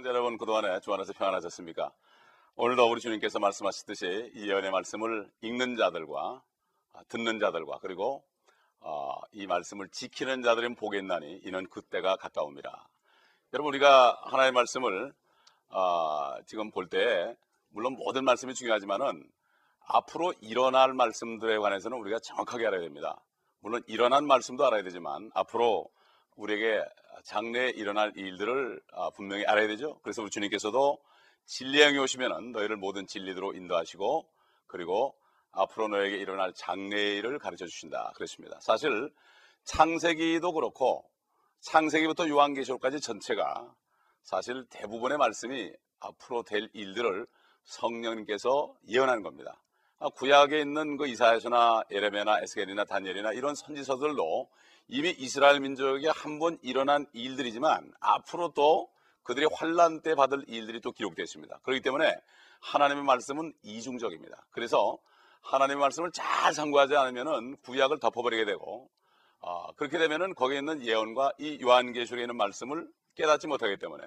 시청자 여러분 그동안에 주 안에서 평안하셨습니까? 오늘도 우리 주님께서 말씀하셨듯이 이 예언의 말씀을 읽는 자들과 아, 듣는 자들과 그리고 어, 이 말씀을 지키는 자들은 보겠나니 이는 그때가 가까웁니다. 여러분 우리가 하나님의 말씀을 어, 지금 볼 때 물론 모든 말씀이 중요하지만은 앞으로 일어날 말씀들에 관해서는 우리가 정확하게 알아야 됩니다. 물론 일어난 말씀도 알아야 되지만 앞으로 우리에게 장래에 일어날 일들을 아, 분명히 알아야 되죠. 그래서 우리 주님께서도 진리에 행 오시면은 너희를 모든 진리로 인도하시고 그리고 앞으로 너에게 일어날 장래의 일을 가르쳐 주신다. 그렇습니다. 사실 창세기도 그렇고 창세기부터 요한계시록까지 전체가 사실 대부분의 말씀이 앞으로 될 일들을 성령님께서 예언하는 겁니다. 아, 구약에 있는 그 이사야서나 에레메나 에스겔이나 다니엘이나 이런 선지서들도 이미 이스라엘 민족에게 한 번 일어난 일들이지만 앞으로 또 그들이 환란 때 받을 일들이 또 기록되어 있습니다. 그렇기 때문에 하나님의 말씀은 이중적입니다. 그래서 하나님의 말씀을 잘 상고하지 않으면은 구약을 덮어버리게 되고 어, 그렇게 되면은 거기에 있는 예언과 이 요한계시록에 있는 말씀을 깨닫지 못하기 때문에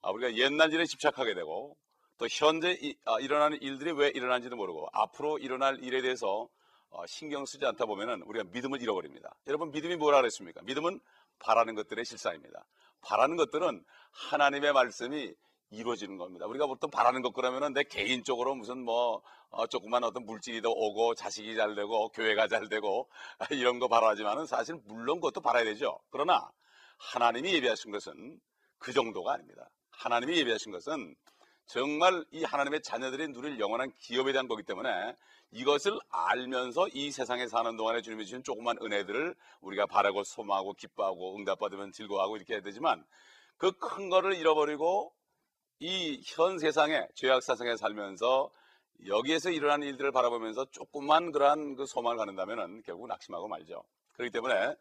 아, 우리가 옛날 일에 집착하게 되고 또 현재 이, 아, 일어나는 일들이 왜 일어난지도 모르고 앞으로 일어날 일에 대해서 어, 신경 쓰지 않다 보면은 우리가 믿음을 잃어버립니다. 여러분 믿음이 뭐라 그랬습니까? 믿음은 바라는 것들의 실상입니다. 바라는 것들은 하나님의 말씀이 이루어지는 겁니다. 우리가 보통 바라는 것 그러면은 내 개인적으로 무슨 뭐 어, 조그만 어떤 물질이 더 오고 자식이 잘 되고 교회가 잘 되고 이런 거 바라지만은 사실 물론 그것도 바라야 되죠. 그러나 하나님이 예비하신 것은 그 정도가 아닙니다. 하나님이 예비하신 것은 정말 이 하나님의 자녀들이 누릴 영원한 기업에 대한 거기 때문에 이것을 알면서 이 세상에 사는 동안에 주님이 주신 조그만 은혜들을 우리가 바라고 소망하고 기뻐하고 응답받으면 즐거워하고 이렇게 해야 되지만 그 큰 거를 잃어버리고 이 현 세상에 죄악 사상에 살면서 여기에서 일어나는 일들을 바라보면서 조금만 그러한 그 소망을 갖는다면 결국 낙심하고 말죠. 그렇기 때문에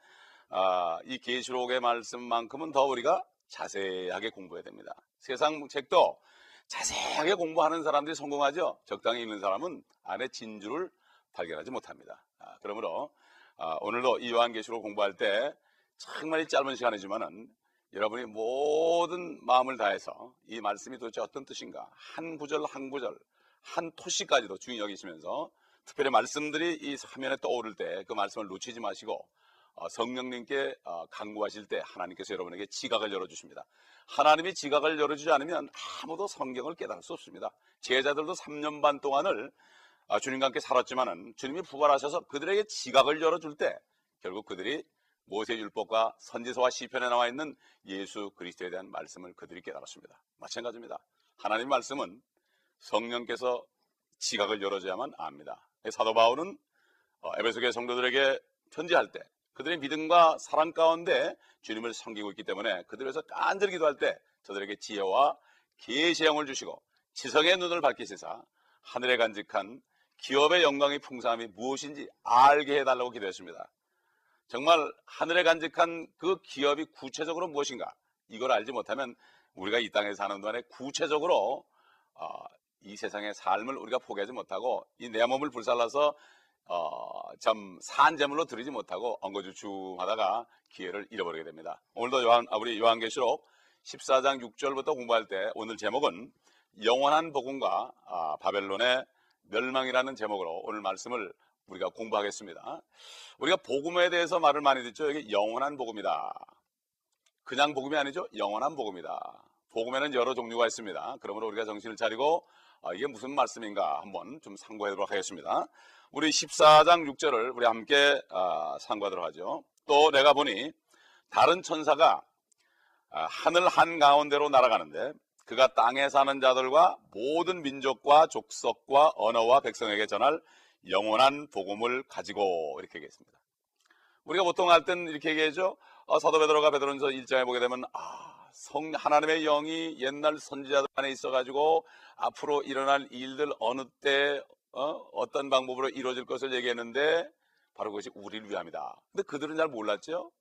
아, 이 계시록의 말씀만큼은 더 우리가 자세하게 공부해야 됩니다. 세상 책도 자세하게 공부하는 사람들이 성공하죠. 적당히 읽는 사람은 안에 진주를 발견하지 못합니다. 아, 그러므로 아, 오늘도 이 요한계시록 공부할 때 정말 짧은 시간이지만은 여러분이 모든 마음을 다해서 이 말씀이 도대체 어떤 뜻인가 한 구절 한 구절 한 토시까지도 중히 여기시면서 특별히 말씀들이 이 화면에 떠오를 때 그 말씀을 놓치지 마시고 어, 성령님께 어, 강구하실 때 하나님께서 여러분에게 지각을 열어주십니다. 하나님이 지각을 열어주지 않으면 아무도 성경을 깨달을 수 없습니다. 제자들도 3년 반 동안을 어, 주님과 함께 살았지만은 주님이 부활하셔서 그들에게 지각을 열어줄 때 결국 그들이 모세 율법과 선지서와 시편에 나와 있는 예수 그리스도에 대한 말씀을 그들이 깨달았습니다. 마찬가지입니다. 하나님 말씀은 성령께서 지각을 열어줘야만 압니다. 사도 바울은 에베소계 성도들에게 편지할 때 그들의 믿음과 사랑 가운데 주님을 섬기고 있기 때문에 그들에서 깐절히 기도할 때 저들에게 지혜와 계시의 영을 주시고 지성의 눈을 밝히시사 하늘에 간직한 기업의 영광의 풍성함이 무엇인지 알게 해달라고 기도했습니다. 정말 하늘에 간직한 그 기업이 구체적으로 무엇인가 이걸 알지 못하면 우리가 이 땅에 사는 동안에 구체적으로 어, 이 세상의 삶을 우리가 포기하지 못하고 이 내 몸을 불살라서 어, 참 산재물로 드리지 못하고 엉거주춤하다가 기회를 잃어버리게 됩니다. 오늘도 요한, 아, 우리 요한계시록 14장 6절부터 공부할 때 오늘 제목은 영원한 복음과 아, 바벨론의 멸망이라는 제목으로 오늘 말씀을 우리가 공부하겠습니다. 우리가 복음에 대해서 말을 많이 듣죠. 이게 영원한 복음이다. 그냥 복음이 아니죠. 영원한 복음이다. 복음에는 여러 종류가 있습니다. 그러므로 우리가 정신을 차리고 아, 이게 무슨 말씀인가 한번 좀 상고하도록 하겠습니다. 우리 14장 6절을 우리 함께 아, 상고하도록 하죠. 또 내가 보니 다른 천사가 아, 하늘 한 가운데로 날아가는데 그가 땅에 사는 자들과 모든 민족과 족속과 언어와 백성에게 전할 영원한 복음을 가지고 이렇게 얘기했습니다. 우리가 보통 할 땐 이렇게 얘기하죠. 어, 사도 베드로가 베드로전서 1장에 보게 되면 아, 성 하나님의 영이 옛날 선지자들 안에 있어 가지고 앞으로 일어날 일들 어느 때 어? 떤 방법으로 이루어질 것을 얘기했는데 바로 그것이 우리를 위함이다. 근데 그들은 잘 몰랐죠.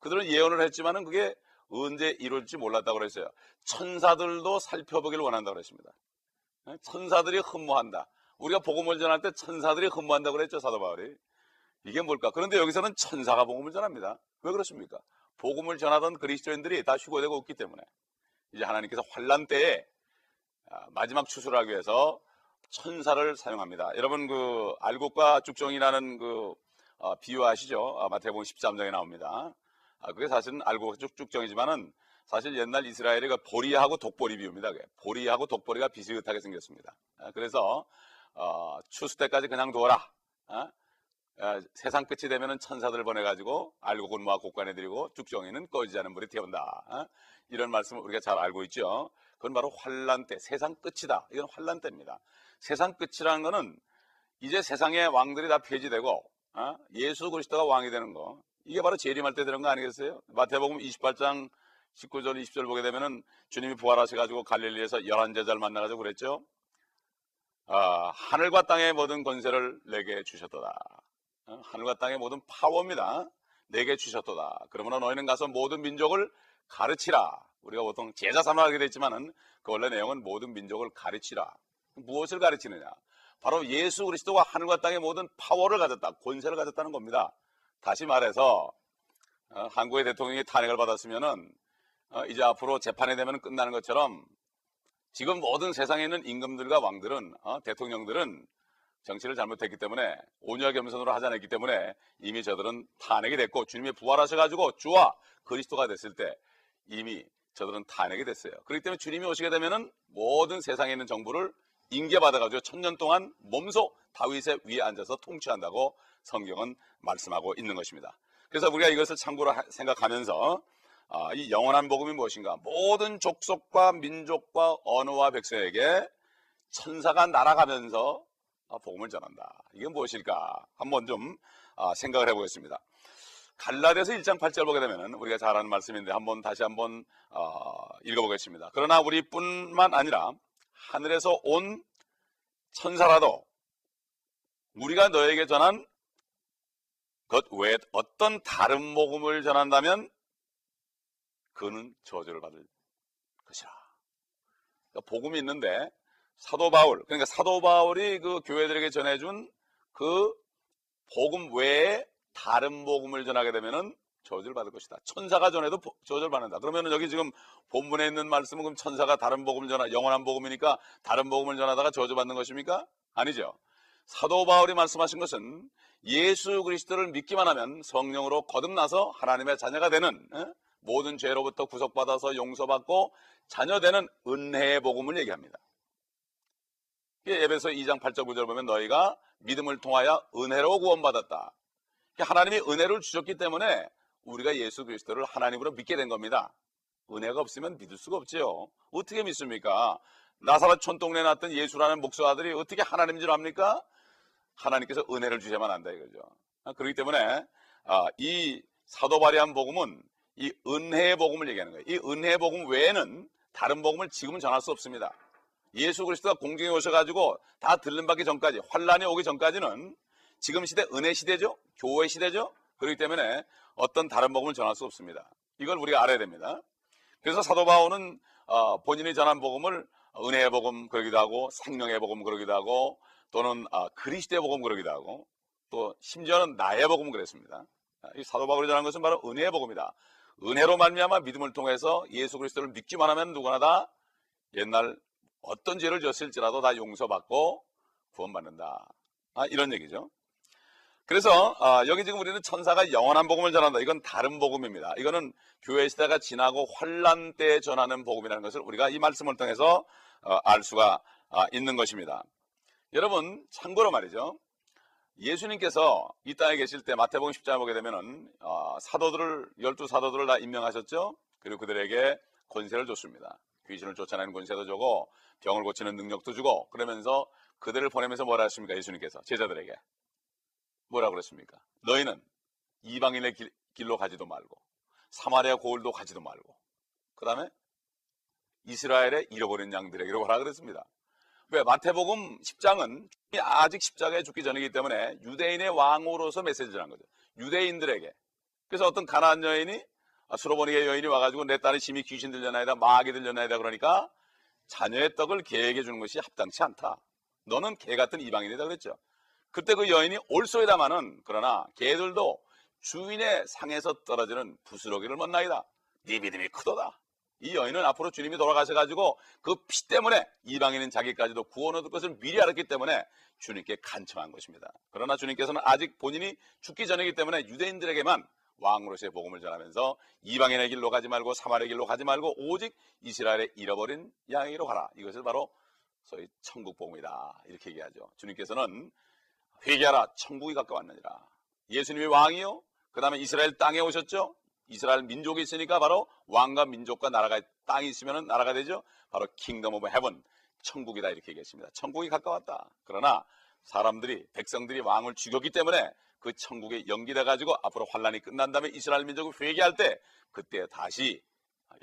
그들은 예언을 했지만은 그게 언제 이룰지 몰랐다고 그랬어요. 천사들도 살펴보기를 원한다고 그랬습니다. 어? 천사들이 흠모한다. 우리가 복음을 전할 때 천사들이 흠모한다고 그랬죠, 사도 바울이. 이게 뭘까? 그런데 여기서는 천사가 복음을 전합니다. 왜 그렇습니까? 복음을 전하던 그리스도인들이 다 휴거되고 없기 때문에 이제 하나님께서 환란 때에 아, 마지막 추수를 하기 위해서 천사를 사용합니다. 여러분 그 알곡과 쭉정이라는 그 어, 비유하시죠? 아, 마태복음 13장에 나옵니다. 아, 그게 사실은 알곡 쭉쭉정이지만은 사실 옛날 이스라엘의 그 보리하고 독보리 비유입니다. 보리하고 독보리가 비슷하게 생겼습니다. 아, 그래서 어, 추수 때까지 그냥 두어라. 어? 어, 세상 끝이 되면은 천사들 보내가지고 알곡은 모아 곡간해드리고 쭉정이는 꺼지지 않은 불이 태운다. 어? 이런 말씀을 우리가 잘 알고 있죠. 그건 바로 환란 때, 세상 끝이다. 이건 환란 때입니다. 세상 끝이라는 거는 이제 세상의 왕들이 다 폐지되고 어? 예수 그리스도가 왕이 되는 거. 이게 바로 재림할 때 되는 거 아니겠어요? 마태복음 28장 19절 20절 보게 되면은 주님이 부활하셔가지고 갈릴리에서 열한 제자를 만나가지고 그랬죠. 아, 하늘과 땅의 모든 권세를 내게 주셨도다. 어? 하늘과 땅의 모든 파워입니다. 내게 주셨도다. 그러므로 너희는 가서 모든 민족을 가르치라. 우리가 보통 제자 삼아 하게 됐지만은 그 원래 내용은 모든 민족을 가르치라. 무엇을 가르치느냐? 바로 예수 그리스도가 하늘과 땅의 모든 파워를 가졌다. 권세를 가졌다는 겁니다. 다시 말해서 어, 한국의 대통령이 탄핵을 받았으면은 어, 이제 앞으로 재판에 되면 끝나는 것처럼 지금 모든 세상에 있는 임금들과 왕들은 어, 대통령들은 정치를 잘못했기 때문에 온유와 겸손으로 하지 않았기 때문에 이미 저들은 탄핵이 됐고 주님이 부활하셔 가지고 주와 그리스도가 됐을 때 이미 저들은 탄핵이 됐어요. 그렇기 때문에 주님이 오시게 되면은 모든 세상에 있는 정부를 인계받아가지고 천년 동안 몸소 다윗의 위에 앉아서 통치한다고 성경은 말씀하고 있는 것입니다. 그래서 우리가 이것을 참고로 생각하면서 아, 이 영원한 복음이 무엇인가? 모든 족속과 민족과 언어와 백성에게 천사가 날아가면서 아, 복음을 전한다. 이게 무엇일까? 한번 좀 아, 생각을 해보겠습니다. 갈라디아서 1장 8절 보게 되면 우리가 잘 아는 말씀인데 한번 다시 한번 어, 읽어보겠습니다. 그러나 우리뿐만 아니라 하늘에서 온 천사라도 우리가 너에게 전한 것 외에 어떤 다른 복음을 전한다면 그는 저주를 받을 것이라. 그러니까 복음이 있는데 사도 바울 그러니까 사도 바울이 그 교회들에게 전해준 그 복음 외에 다른 복음을 전하게 되면은 저주를 받을 것이다. 천사가 전해도 저주를 받는다. 그러면은 여기 지금 본문에 있는 말씀은 그럼 천사가 다른 복음을 전하, 영원한 복음이니까 다른 복음을 전하다가 저주받는 것입니까? 아니죠. 사도 바울이 말씀하신 것은 예수 그리스도를 믿기만 하면 성령으로 거듭나서 하나님의 자녀가 되는 에? 모든 죄로부터 구속받아서 용서받고 자녀되는 은혜의 복음을 얘기합니다. 예배서 2장 8절 9절 보면 너희가 믿음을 통하여 은혜로 구원받았다. 하나님이 은혜를 주셨기 때문에 우리가 예수 그리스도를 하나님으로 믿게 된 겁니다. 은혜가 없으면 믿을 수가 없지요. 어떻게 믿습니까? 나사렛 촌동네에 났던 예수라는 목사들이 어떻게 하나님인 줄 압니까? 하나님께서 은혜를 주셔야만 한다 이거죠. 아, 그렇기 때문에 아, 이 사도 바리한 복음은 이 은혜의 복음을 얘기하는 거예요. 이 은혜의 복음 외에는 다른 복음을 지금은 전할 수 없습니다. 예수 그리스도가 공중에 오셔가지고 다 들림받기 전까지 환란이 오기 전까지는 지금 시대 은혜 시대죠. 교회 시대죠. 그렇기 때문에 어떤 다른 복음을 전할 수 없습니다. 이걸 우리가 알아야 됩니다. 그래서 사도 바울은 어, 본인이 전한 복음을 은혜의 복음 그러기도 하고 생명의 복음 그러기도 하고 또는 어, 그리스도의 복음 그러기도 하고 또 심지어는 나의 복음 그랬습니다. 이 사도 바울이 전한 것은 바로 은혜의 복음이다. 은혜로 말미암아 믿음을 통해서 예수 그리스도를 믿기만 하면 누구나 다 옛날 어떤 죄를 졌을지라도 다 용서받고 구원받는다. 아, 이런 얘기죠. 그래서 어, 여기 지금 우리는 천사가 영원한 복음을 전한다. 이건 다른 복음입니다. 이거는 교회 시대가 지나고 환란 때 전하는 복음이라는 것을 우리가 이 말씀을 통해서 어, 알 수가 어, 있는 것입니다. 여러분 참고로 말이죠. 예수님께서 이 땅에 계실 때 마태복음 10장에 보게 되면은 어, 사도들을 열두 사도들을 다 임명하셨죠. 그리고 그들에게 권세를 줬습니다. 귀신을 쫓아내는 권세도 주고 병을 고치는 능력도 주고 그러면서 그들을 보내면서 뭐라 하십니까? 예수님께서 제자들에게 뭐라 그랬습니까? 너희는 이방인의 길, 길로 가지도 말고 사마리아 고을도 가지도 말고 그 다음에 이스라엘의 잃어버린 양들에게 뭐라 그랬습니다. 왜 마태복음 10장은 아직 십자가에 죽기 전이기 때문에 유대인의 왕으로서 메시지를 한 거죠. 유대인들에게. 그래서 어떤 가나안 여인이 아, 수로보니의 여인이 와가지고 내 딸이 심히 귀신 들려나이다 마귀 들려나이다 그러니까 자녀의 떡을 개에게 주는 것이 합당치 않다. 너는 개 같은 이방인이다 그랬죠. 그때 그 여인이 올소이다마는 그러나 개들도 주인의 상에서 떨어지는 부스러기를 못나이다. 네 믿음이 크도다. 이 여인은 앞으로 주님이 돌아가셔가지고 그 피 때문에 이방인인 자기까지도 구원 얻을 것을 미리 알았기 때문에 주님께 간청한 것입니다. 그러나 주님께서는 아직 본인이 죽기 전이기 때문에 유대인들에게만 왕으로서의 복음을 전하면서 이방인의 길로 가지 말고 사마리아 길로 가지 말고 오직 이스라엘의 잃어버린 양의 길로 가라. 이것을 바로 소위 천국 복음이다. 이렇게 얘기하죠. 주님께서는 회개하라. 천국이 가까웠느니라. 예수님이 왕이요. 그 다음에 이스라엘 땅에 오셨죠. 이스라엘 민족이 있으니까 바로 왕과 민족과 나라가 땅이 있으면 나라가 되죠. 바로 Kingdom of Heaven 천국이다 이렇게 얘기했습니다. 천국이 가까웠다. 그러나 사람들이 백성들이 왕을 죽였기 때문에 그 천국이 연기돼 가지고 앞으로 환란이 끝난 다음에 이스라엘 민족이 회개할 때 그때 다시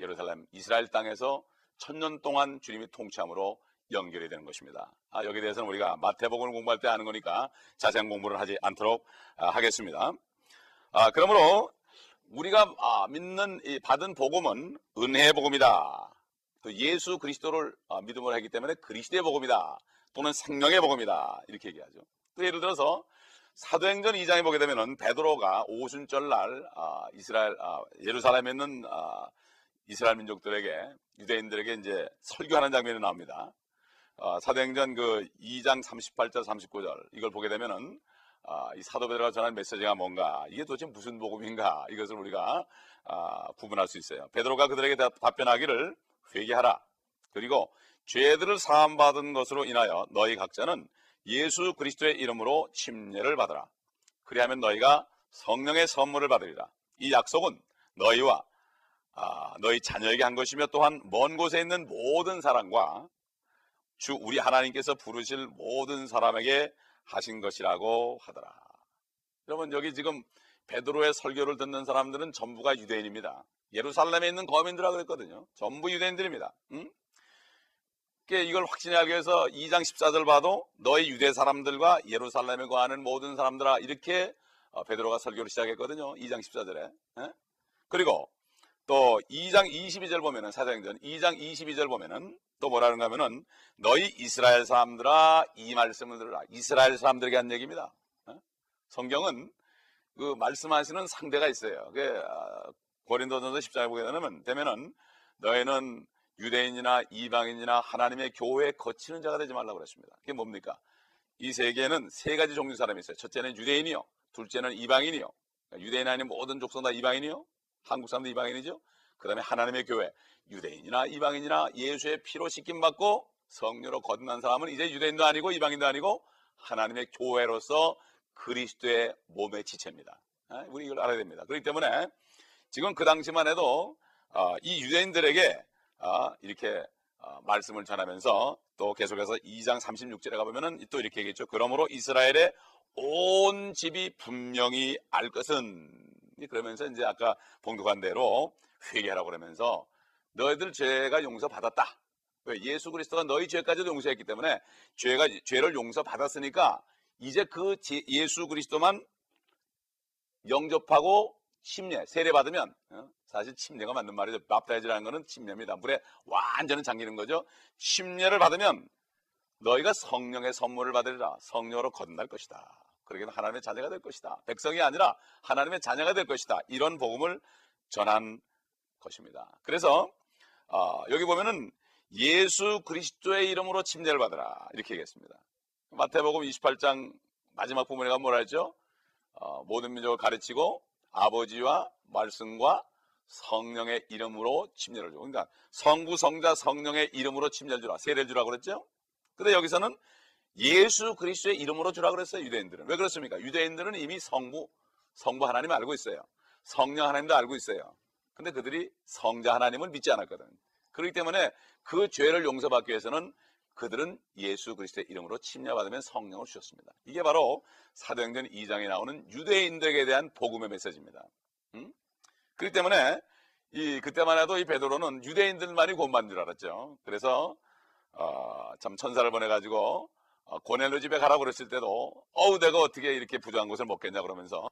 예루살렘 이스라엘 땅에서 천년 동안 주님이 통치함으로 연결이 되는 것입니다. 아, 여기에 대해서는 우리가 마태복음을 공부할 때 아는 거니까 자세한 공부를 하지 않도록 아, 하겠습니다. 아, 그러므로 우리가 아, 믿는 받은 복음은 은혜의 복음이다. 또 예수 그리스도를 아, 믿음을 하기 때문에 그리스도의 복음이다. 또는 생명의 복음이다. 이렇게 얘기하죠. 또 예를 들어서 사도행전 2장에 보게 되면은 베드로가 오순절 날 아, 이스라엘 예루살렘에 있는 이스라엘 민족들에게 유대인들에게 이제 설교하는 장면이 나옵니다. 사도행전 그 2장 38절 39절 이걸 보게 되면은 아, 이 사도 베드로가 전한 메시지가 뭔가 이게 도대체 무슨 복음인가 이것을 우리가 아, 구분할 수 있어요. 베드로가 그들에게 답변하기를 회개하라. 그리고 죄들을 사함 받은 것으로 인하여 너희 각자는 예수 그리스도의 이름으로 침례를 받으라. 그리하면 너희가 성령의 선물을 받으리라. 이 약속은 너희와 아, 너희 자녀에게 한 것이며 또한 먼 곳에 있는 모든 사람과 주 우리 하나님께서 부르실 모든 사람에게 하신 것이라고 하더라. 여러분 여기 지금 베드로의 설교를 듣는 사람들은 전부가 유대인입니다. 예루살렘에 있는 거민들이라 그랬거든요. 전부 유대인들입니다. 응? 이걸 확신히 하기 위해서 2장 14절 봐도 너희 유대 사람들과 예루살렘에 거하는 모든 사람들아 이렇게 어, 베드로가 설교를 시작했거든요. 2장 14절에. 에? 그리고 또 2장 22절 보면은 사도행전 2장 22절 보면은 또 뭐라는가 하면은 너희 이스라엘 사람들아 이 말씀을 들으라. 이스라엘 사람들에게 한 얘기입니다. 어? 성경은 그 말씀하시는 상대가 있어요. 그 고린도전서 10장에 보게 되면 되면은 너희는 유대인이나 이방인이나 하나님의 교회에 거치는 자가 되지 말라고 그랬습니다. 그게 뭡니까? 이 세계에는 세 가지 종류 사람이 있어요. 첫째는 유대인이요. 둘째는 이방인이요. 그러니까 유대인 아닌 모든 족속 다 이방인이요. 한국 사람도 이방인이죠. 그 다음에 하나님의 교회, 유대인이나 이방인이나 예수의 피로 씻김 받고 성녀로 거듭난 사람은 이제 유대인도 아니고 이방인도 아니고 하나님의 교회로서 그리스도의 몸의 지체입니다. 아, 우리 이걸 알아야 됩니다. 그렇기 때문에 지금 그 당시만 해도 아, 이 유대인들에게 아, 이렇게 말씀을 전하면서 또 계속해서 2장 36절에 가보면은 또 이렇게 얘기했죠. 그러므로 이스라엘의 온 집이 분명히 알 것은 그러면서 이제 아까 봉독한 대로 회개하라고 그러면서 너희들 죄가 용서받았다. 왜? 예수 그리스도가 너희 죄까지도 용서했기 때문에 죄가 죄를 용서받았으니까 이제 그 예수 그리스도만 영접하고 침례, 세례 받으면 어? 사실 침례가 맞는 말이죠. 밥타이즈라는 것은 침례입니다. 물에 완전히 잠기는 거죠. 침례를 받으면 너희가 성령의 선물을 받으리라. 성령으로 거듭날 것이다. 그러기는 하나님의 자녀가 될 것이다. 백성이 아니라 하나님의 자녀가 될 것이다. 이런 복음을 전한 것입니다. 그래서 어, 여기 보면은 예수 그리스도의 이름으로 침례를 받으라 이렇게 얘기했습니다. 마태복음 28장 마지막 부분에 가면 뭐라 했죠? 어, 모든 민족을 가르치고 아버지와 말씀과 성령의 이름으로 침례를 줘. 그러니까 성부, 성자, 성령의 이름으로 침례를 주라. 세례를 주라 그랬죠? 근데 여기서는 예수 그리스도의 이름으로 주라 그랬어요. 유대인들은. 왜 그렇습니까? 유대인들은 이미 성부, 성부 하나님 알고 있어요. 성령 하나님도 알고 있어요. 근데 그들이 성자 하나님을 믿지 않았거든. 그렇기 때문에 그 죄를 용서받기 위해서는 그들은 예수 그리스도의 이름으로 침례받으면 성령을 주셨습니다. 이게 바로 사도행전 2장에 나오는 유대인들에 대한 복음의 메시지입니다. 음? 그렇기 때문에 이 그때만 해도 이 베드로는 유대인들만이 구원받는 줄 알았죠. 그래서 어, 참 천사를 보내가지고 어, 고넬로 집에 가라고 그랬을 때도 어우 내가 어떻게 이렇게 부정한 것을 먹겠냐 그러면서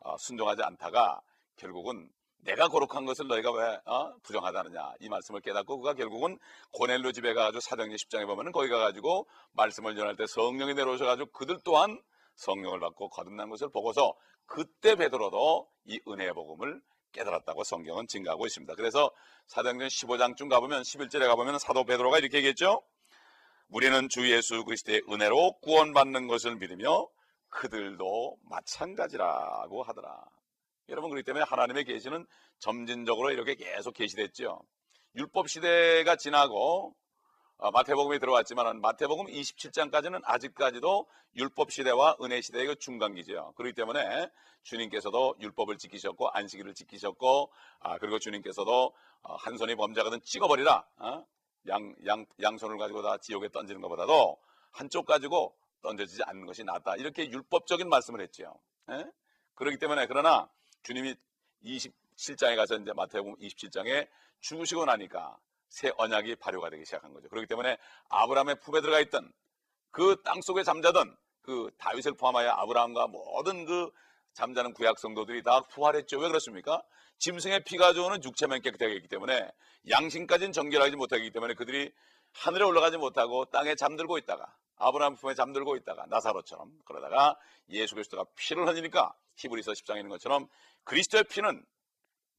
어, 순종하지 않다가 결국은 내가 거룩한 것을 너희가 왜 어? 부정하다느냐 이 말씀을 깨닫고 그가 결국은 고넬로 집에 가가지고 사도행전 10장에 보면은 거기 가가지고 말씀을 전할 때 성령이 내려오셔가지고 그들 또한 성령을 받고 거듭난 것을 보고서 그때 베드로도 이 은혜의 복음을 깨달았다고 성경은 증가하고 있습니다. 그래서 사도행전 15장쯤 가보면 11절에 가보면 사도 베드로가 이렇게 얘기했죠. 우리는 주 예수 그리스도의 은혜로 구원받는 것을 믿으며 그들도 마찬가지라고 하더라. 여러분 그렇기 때문에 하나님의 계시는 점진적으로 이렇게 계속 계시됐죠. 율법 시대가 지나고 어, 마태복음이 들어왔지만 마태복음 27장까지는 아직까지도 율법 시대와 은혜 시대의 그 중간기죠. 그렇기 때문에 주님께서도 율법을 지키셨고 안식일을 지키셨고 아, 그리고 주님께서도 어, 한 손이 범죄가든 찍어버리라. 어? 양, 양, 양손을 가지고 다 지옥에 던지는 것보다도 한쪽 가지고 던져지지 않는 것이 낫다. 이렇게 율법적인 말씀을 했죠. 예? 그렇기 때문에 그러나 주님이 27장에 가서 이제 마태복음 27장에 죽으시고 나니까 새 언약이 발효가 되기 시작한 거죠. 그렇기 때문에 아브라함의 품에 들어가 있던 그 땅 속에 잠자던 그 다윗을 포함하여 아브라함과 모든 그 잠자는 구약 성도들이 다 부활했죠. 왜 그렇습니까? 짐승의 피가 좋은 육체만 깨끗하게 했기 때문에 양심까지는 정결하지 못하기 때문에 그들이 하늘에 올라가지 못하고 땅에 잠들고 있다가 아브라함 품에 잠들고 있다가 나사로처럼 그러다가 예수 그리스도가 피를 흘리니까 히브리서 10장에 있는 것처럼 그리스도의 피는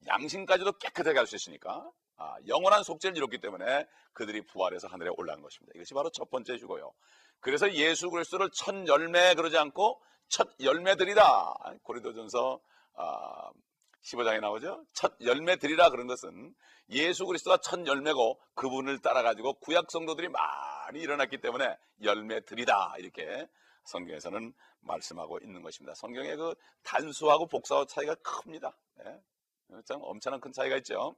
양심까지도 깨끗하게 할 수 있으니까 아, 영원한 속죄를 이뤘기 때문에 그들이 부활해서 하늘에 올라간 것입니다. 이것이 바로 첫 번째 주고요. 그래서 예수 그리스도를 첫 열매 그러지 않고 첫 열매들이다. 고린도전서 아, 15장에 나오죠. 첫 열매들이라 그런 것은 예수 그리스도가 첫 열매고 그분을 따라 가지고 구약 성도들이 많이 일어났기 때문에 열매들이다. 이렇게 성경에서는 말씀하고 있는 것입니다. 성경의 그 단수하고 복사와 차이가 큽니다. 네. 참 엄청난 큰 차이가 있죠.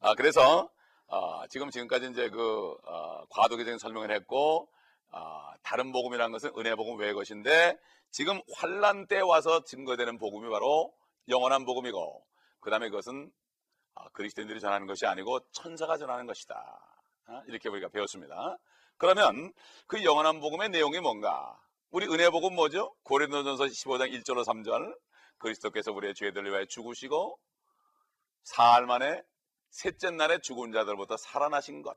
아, 그래서 아, 지금 지금까지 이제 그 아, 과도기적인 설명을 했고 아, 다른 복음이라는 것은 은혜 복음 외의 것인데 지금 환란 때 와서 증거되는 복음이 바로 영원한 복음이고 그 다음에 그것은 아, 그리스도인들이 전하는 것이 아니고 천사가 전하는 것이다. 아, 이렇게 우리가 배웠습니다. 그러면 그 영원한 복음의 내용이 뭔가? 우리 은혜 복음 뭐죠? 고린도전서 15장 1절로 3절 그리스도께서 우리의 죄들을 위하여 죽으시고 사흘 만에 셋째 날에 죽은 자들부터 살아나신 것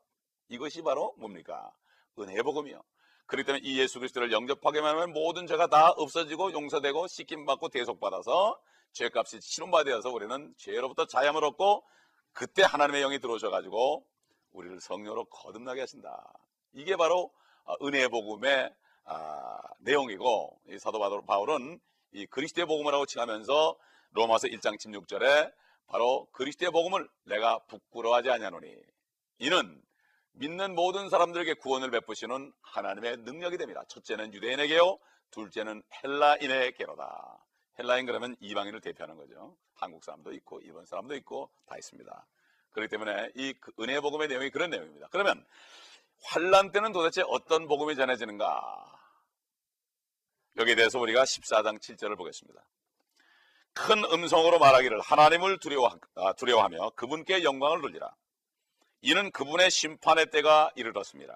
이것이 바로 뭡니까? 은혜 복음이요. 그렇기 때문에 이 예수 그리스도를 영접하게만 하면 모든 죄가 다 없어지고 용서되고 씻김받고 대속받아서 죄값이 치료받아서 우리는 죄로부터 자유함을 얻고 그때 하나님의 영이 들어오셔가지고 우리를 성령으로 거듭나게 하신다. 이게 바로 어, 은혜 복음의 아, 내용이고 이 사도 바울은 이 그리스도의 복음이라고 칭하면서 로마서 1장 16절에 바로 그리스도의 복음을 내가 부끄러워하지 아니하노니 이는 믿는 모든 사람들에게 구원을 베푸시는 하나님의 능력이 됩니다. 첫째는 유대인에게요, 둘째는 헬라인에게로다. 헬라인 그러면 이방인을 대표하는 거죠. 한국 사람도 있고 일본 사람도 있고 다 있습니다. 그렇기 때문에 이그 은혜 복음의 내용이 그런 내용입니다. 그러면 환란 때는 도대체 어떤 복음이 전해지는가? 여기에 대해서 우리가 14장 7절을 보겠습니다. 큰 음성으로 말하기를 하나님을 두려워, 아, 두려워하며 그분께 영광을 돌리라. 이는 그분의 심판의 때가 이르렀습니다.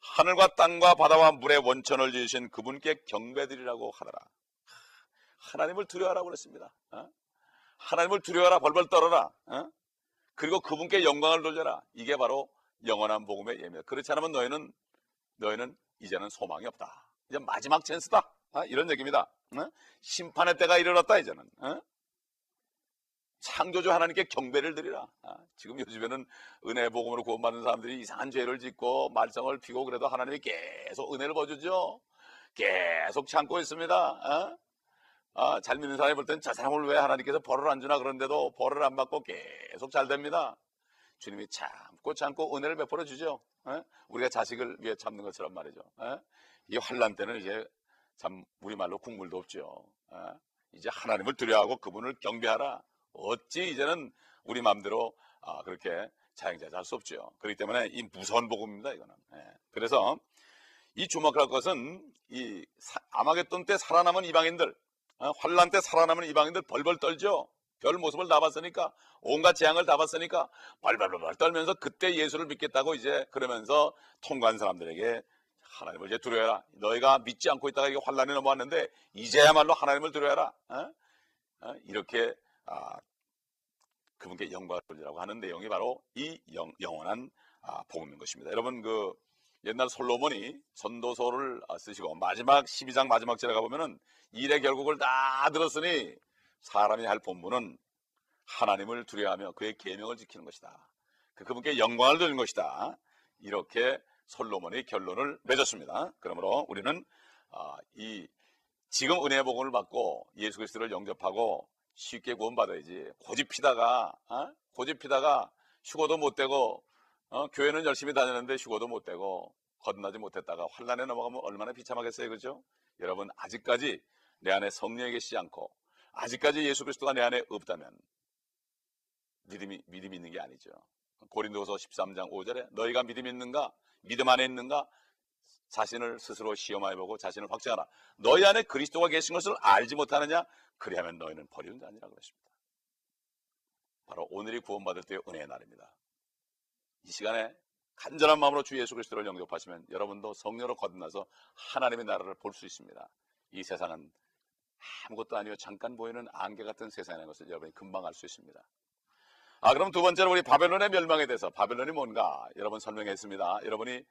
하늘과 땅과 바다와 물의 원천을 지으신 그분께 경배드리라고 하더라. 하나님을 두려워하라고 그랬습니다. 어? 하나님을 두려워하라 벌벌 떨어라. 어? 그리고 그분께 영광을 돌려라. 이게 바로 영원한 복음의 예입니다. 그렇지 않으면 너희는 너희는 이제는 소망이 없다. 이제 마지막 찬스다. 어? 이런 얘기입니다. 어? 심판의 때가 이르렀다 이제는. 어? 창조주 하나님께 경배를 드리라. 아, 지금 요즘에는 은혜 복음으로 구원받는 사람들이 이상한 죄를 짓고 말썽을 피고 그래도 하나님이 계속 은혜를 보여주죠. 계속 참고 있습니다. 어? 아, 잘 믿는 사람이 볼땐저 사람을 왜 하나님께서 벌을 안 주나 그런데도 벌을 안 받고 계속 잘 됩니다. 주님이 참고 참고 은혜를 베풀어 주죠. 어? 우리가 자식을 위해 참는 것처럼 말이죠. 어? 이 환란 때는 이제 참 우리말로 국물도 없죠. 어? 이제 하나님을 두려워하고 그분을 경배하라. 어찌 이제는 우리 마음대로 아, 그렇게 자영자자 할 수 없죠. 그렇기 때문에 이 무서운 복음입니다. 이거는. 예. 그래서 이 주목할 것은 이 아마겟돈 때 살아남은 이방인들 어, 환란 때 살아남은 이방인들 벌벌 떨죠. 별 모습을 다 봤으니까 온갖 재앙을 다 봤으니까 벌벌벌 떨면서 그때 예수를 믿겠다고 이제 그러면서 통과한 사람들에게 하나님을 이제 두려워해라. 너희가 믿지 않고 있다가 이게 환란이 넘어왔는데 이제야말로 하나님을 두려워해라. 어? 어? 이렇게 아, 그분께 영광을 돌리라고 하는 내용이 바로 이 영, 원한 아, 복음인 것입니다. 여러분 그 옛날 솔로몬이 전도서를 쓰시고 마지막 12장 마지막 절에 가보면은 일의 결국을 다 들었으니 사람이 할 본분은 하나님을 두려워하며 그의 계명을 지키는 것이다. 그 그분께 영광을 드리는 것이다. 이렇게 솔로몬이 결론을 맺었습니다. 그러므로 우리는 아, 이 지금 은혜의 복음을 받고 예수 그리스도를 영접하고 쉽게 구원받아야지 고집 피다가 어? 고집 피다가 휴고도 못 되고 어? 교회는 열심히 다녔는데 휴고도 못 되고 거듭나지 못했다가 환란에 넘어가면 얼마나 비참하겠어요 그죠? 여러분 아직까지 내 안에 성령이 계시지 않고 아직까지 예수 그리스도가 내 안에 없다면 믿음이 믿음이 있는 게 아니죠. 고린도서 13장 5절에 너희가 믿음 있는가? 믿음 안에 있는가? 자신을 스스로 시험해 보고 자신을 확증하라. 너희 안에 그리스도가 계신 것을 알지 못하느냐? 그리하면 너희는 버리는 자니라 그랬습니다. 바로 오늘이 구원받을 때의 은혜의 날입니다. 이 시간에 간절한 마음으로 주 예수 그리스도를 영접하시면 여러분도 성령으로 거듭나서 하나님의 나라를 볼 수 있습니다. 이 세상은 아무것도 아니요 잠깐 보이는 안개 같은 세상이라는 것을 여러분이 금방 알 수 있습니다. 아 그럼 두 번째로 우리 바벨론의 멸망에 대해서 바벨론이 뭔가 여러분 설명했습니다. 여러분이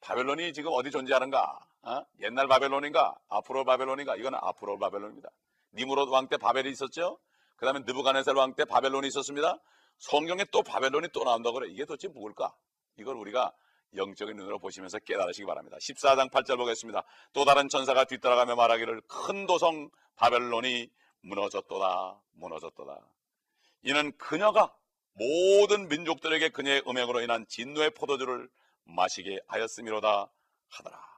바벨론이 지금 어디 존재하는가? 어? 옛날 바벨론인가? 앞으로 바벨론인가? 이건 앞으로 바벨론입니다. 니무롯 왕 때 바벨이 있었죠? 그 다음에 느부갓네살 왕 때 바벨론이 있었습니다. 성경에 또 바벨론이 또 나온다고 그래. 이게 도대체 뭘까? 이걸 우리가 영적인 눈으로 보시면서 깨달으시기 바랍니다. 14장 8절 보겠습니다. 또 다른 천사가 뒤따라가며 말하기를 큰 도성 바벨론이 무너졌도다 무너졌도다. 이는 그녀가 모든 민족들에게 그녀의 음행으로 인한 진노의 포도주를 마시게 하였음이로다 하더라.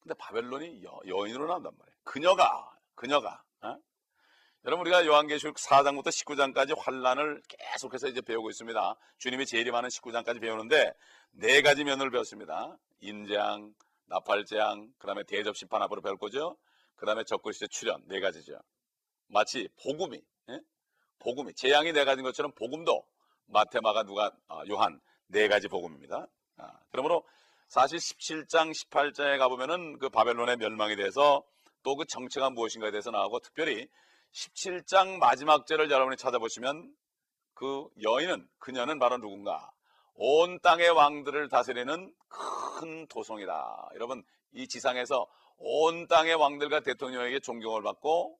근데 바벨론이 여, 여인으로 나온단 말이에요. 그녀가 그녀가 어? 여러분 우리가 요한계시록 4장부터 19장까지 환란을 계속해서 이제 배우고 있습니다. 주님이 많은 19장까지 배우는데 네 가지 면을 배웠습니다. 인재앙, 나팔재앙, 그다음에 대접 심판 앞으로 배울 거죠. 그다음에 적그리스도 출현 네 가지죠. 마치 복음이 예? 복음이 재앙이 네 가지인 것처럼 복음도 마테마가 누가 아, 요한 네 가지 복음입니다. 아, 그러므로 사실 17장 18장에 가보면은 그 바벨론의 멸망에 대해서 또 그 정체가 무엇인가에 대해서 나오고 특별히 17장 마지막 절을 여러분이 찾아보시면 그 여인은 그녀는 바로 누군가 온 땅의 왕들을 다스리는 큰 도성이다. 여러분 이 지상에서 온 땅의 왕들과 대통령에게 존경을 받고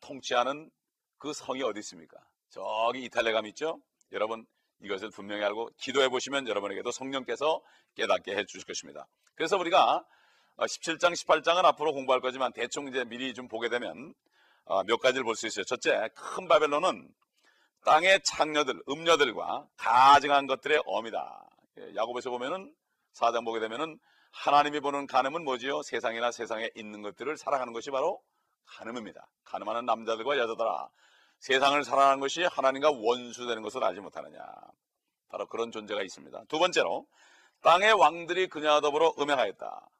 통치하는 그 성이 어디 있습니까? 저기 이탈리아 감 있죠? 여러분 이것을 분명히 알고 기도해 보시면 여러분에게도 성령께서 깨닫게 해 주실 것입니다. 그래서 우리가 17장, 어, 18장은 앞으로 공부할 거지만 대충 이제 미리 좀 보게 되면 어, 몇 가지를 볼 수 있어요. 첫째, 큰 바벨론은 땅의 창녀들, 음녀들과 가증한 것들의 어미다. 예, 야곱에서 보면은 사장 보게 되면은 하나님이 보는 가늠은 뭐지요? 세상이나 세상에 있는 것들을 사랑하는 것이 바로 가늠입니다. 가늠하는 남자들과 여자들아 세상을 사랑하는 것이 하나님과 원수되는 것을 알지 못하느냐. 바로 그런 존재가 있습니다. 두 번째로 땅의 왕들이 그녀와 더불어 음행하였다.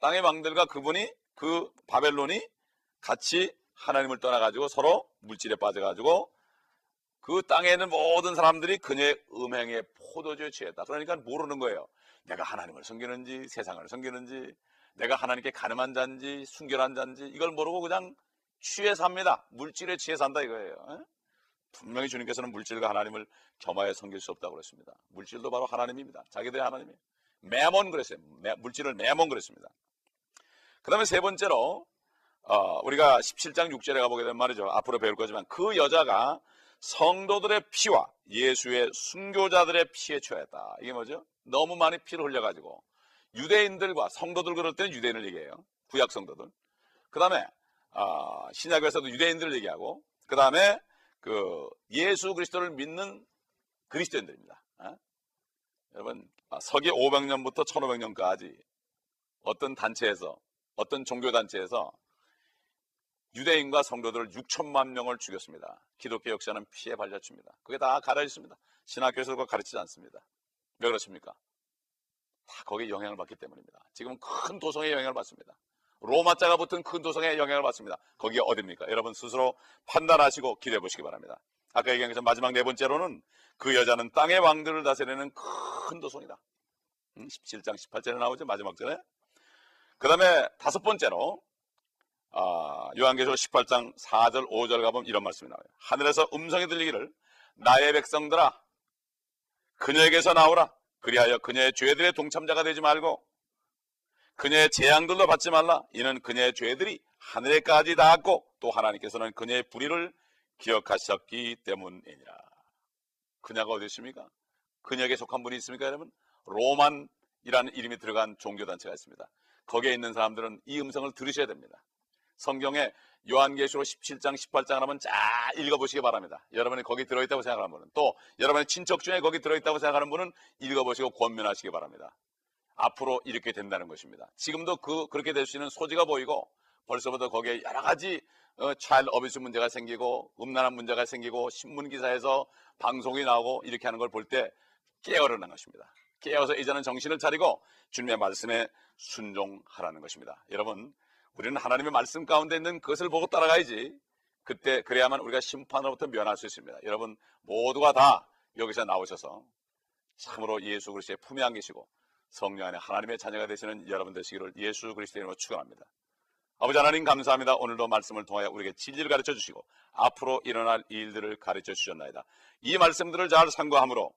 땅의 왕들과 그분이 그 바벨론이 같이 하나님을 떠나가지고 서로 물질에 빠져가지고 그 땅에 있는 모든 사람들이 그녀의 음행에 포도주에 취했다. 그러니까 모르는 거예요. 내가 하나님을 섬기는지 세상을 섬기는지 내가 하나님께 가늠한 자인지 순결한 자인지 이걸 모르고 그냥 취해 삽니다. 물질에 취해 산다 이거예요. 에? 분명히 주님께서는 물질과 하나님을 겸하여 섬길 수 없다고 그랬습니다. 물질도 바로 하나님입니다. 자기들의 하나님이에요. 매몬 그랬어요. 매, 물질을 매몬 그랬습니다. 그 다음에 세 번째로 어, 우리가 17장 6절에 가보게 되면 말이죠. 앞으로 배울 거지만 그 여자가 성도들의 피와 예수의 순교자들의 피에 취했다. 이게 뭐죠? 너무 많이 피를 흘려가지고 유대인들과 성도들 그럴 때는 유대인을 얘기해요. 구약 성도들. 그 다음에 어, 신약에서도 유대인들을 얘기하고 그 다음에 그 예수 그리스도를 믿는 그리스도인들입니다. 어? 여러분 아, 서기 500년부터 1500년까지 어떤 단체에서 어떤 종교 단체에서 유대인과 성도들 6천만 명을 죽였습니다. 기독교 역사는 피해 발자취입니다. 그게 다 가려 있습니다. 신학교에서 그 가르치지 않습니다. 왜 그렇습니까? 다 거기에 영향을 받기 때문입니다. 지금 큰 도성에 영향을 받습니다. 로마자가 붙은 큰 도성에 영향을 받습니다. 거기가 어딥니까? 여러분 스스로 판단하시고 기대해 보시기 바랍니다. 아까 얘기한 것처럼 마지막 네 번째로는 그 여자는 땅의 왕들을 다스리는 큰 도성이다. 17장 음, 18절에 나오죠. 마지막 절에. 그 다음에 다섯 번째로 아, 요한계시록 18장 4절 5절 가보면 이런 말씀이 나와요. 하늘에서 음성이 들리기를 나의 백성들아 그녀에게서 나오라 그리하여 그녀의 죄들의 동참자가 되지 말고 그녀의 재앙들도 받지 말라. 이는 그녀의 죄들이 하늘에까지 닿았고 또 하나님께서는 그녀의 불의를 기억하셨기 때문이니라. 그녀가 어디 있습니까? 그녀에게 속한 분이 있습니까, 여러분? 로만이라는 이름이 들어간 종교단체가 있습니다. 거기에 있는 사람들은 이 음성을 들으셔야 됩니다. 성경에 요한계시록 17장, 18장을 한번 잘 읽어보시기 바랍니다. 여러분이 거기 들어있다고 생각하는 분은 또 여러분의 친척 중에 거기 들어있다고 생각하는 분은 읽어보시고 권면하시기 바랍니다. 앞으로 이렇게 된다는 것입니다. 지금도 그 그렇게 될 수 있는 소지가 보이고 벌써부터 거기에 여러 가지 어, 차일 어비스 문제가 생기고 음란한 문제가 생기고 신문 기사에서 방송이 나오고 이렇게 하는 걸 볼 때 깨어르는 것입니다. 깨어서 이제는 정신을 차리고 주님의 말씀에 순종하라는 것입니다. 여러분, 우리는 하나님의 말씀 가운데 있는 그것을 보고 따라가야지. 그때 그래야만 우리가 심판으로부터 면할 수 있습니다. 여러분 모두가 다 여기서 나오셔서 참으로 예수 그리스도의 품에 안기시고 성령 안에 하나님의 자녀가 되시는 여러분 되시기를 예수 그리스도의 이름으로 축원합니다. 아버지 하나님 감사합니다. 오늘도 말씀을 통하여 우리에게 진리를 가르쳐 주시고 앞으로 일어날 일들을 가르쳐 주셨나이다. 이 말씀들을 잘 상고함으로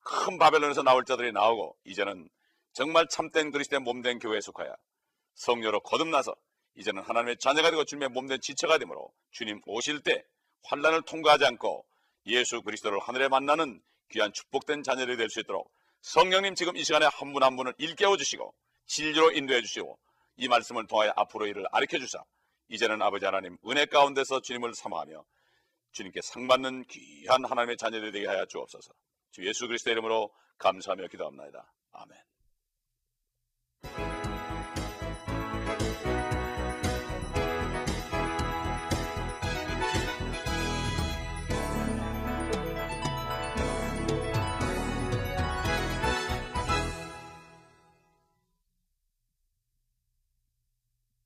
큰 바벨론에서 나올 자들이 나오고 이제는 정말 참된 그리스도의 몸된 교회에 속하여 성녀로 거듭나서 이제는 하나님의 자녀가 되고 주님의 몸된 지체가 되므로 주님 오실 때 환란을 통과하지 않고 예수 그리스도를 하늘에 만나는 귀한 축복된 자녀들이 될 수 있도록 성령님 지금 이 시간에 한 분 한 분을 일깨워 주시고 진리로 인도해 주시고 이 말씀을 통하여 앞으로 일을 아르켜 주사 이제는 아버지 하나님 은혜 가운데서 주님을 사모하며 주님께 상받는 귀한 하나님의 자녀들이 되게 하여 주옵소서. 주 예수 그리스도 이름으로 감사하며 기도합나이다. 아멘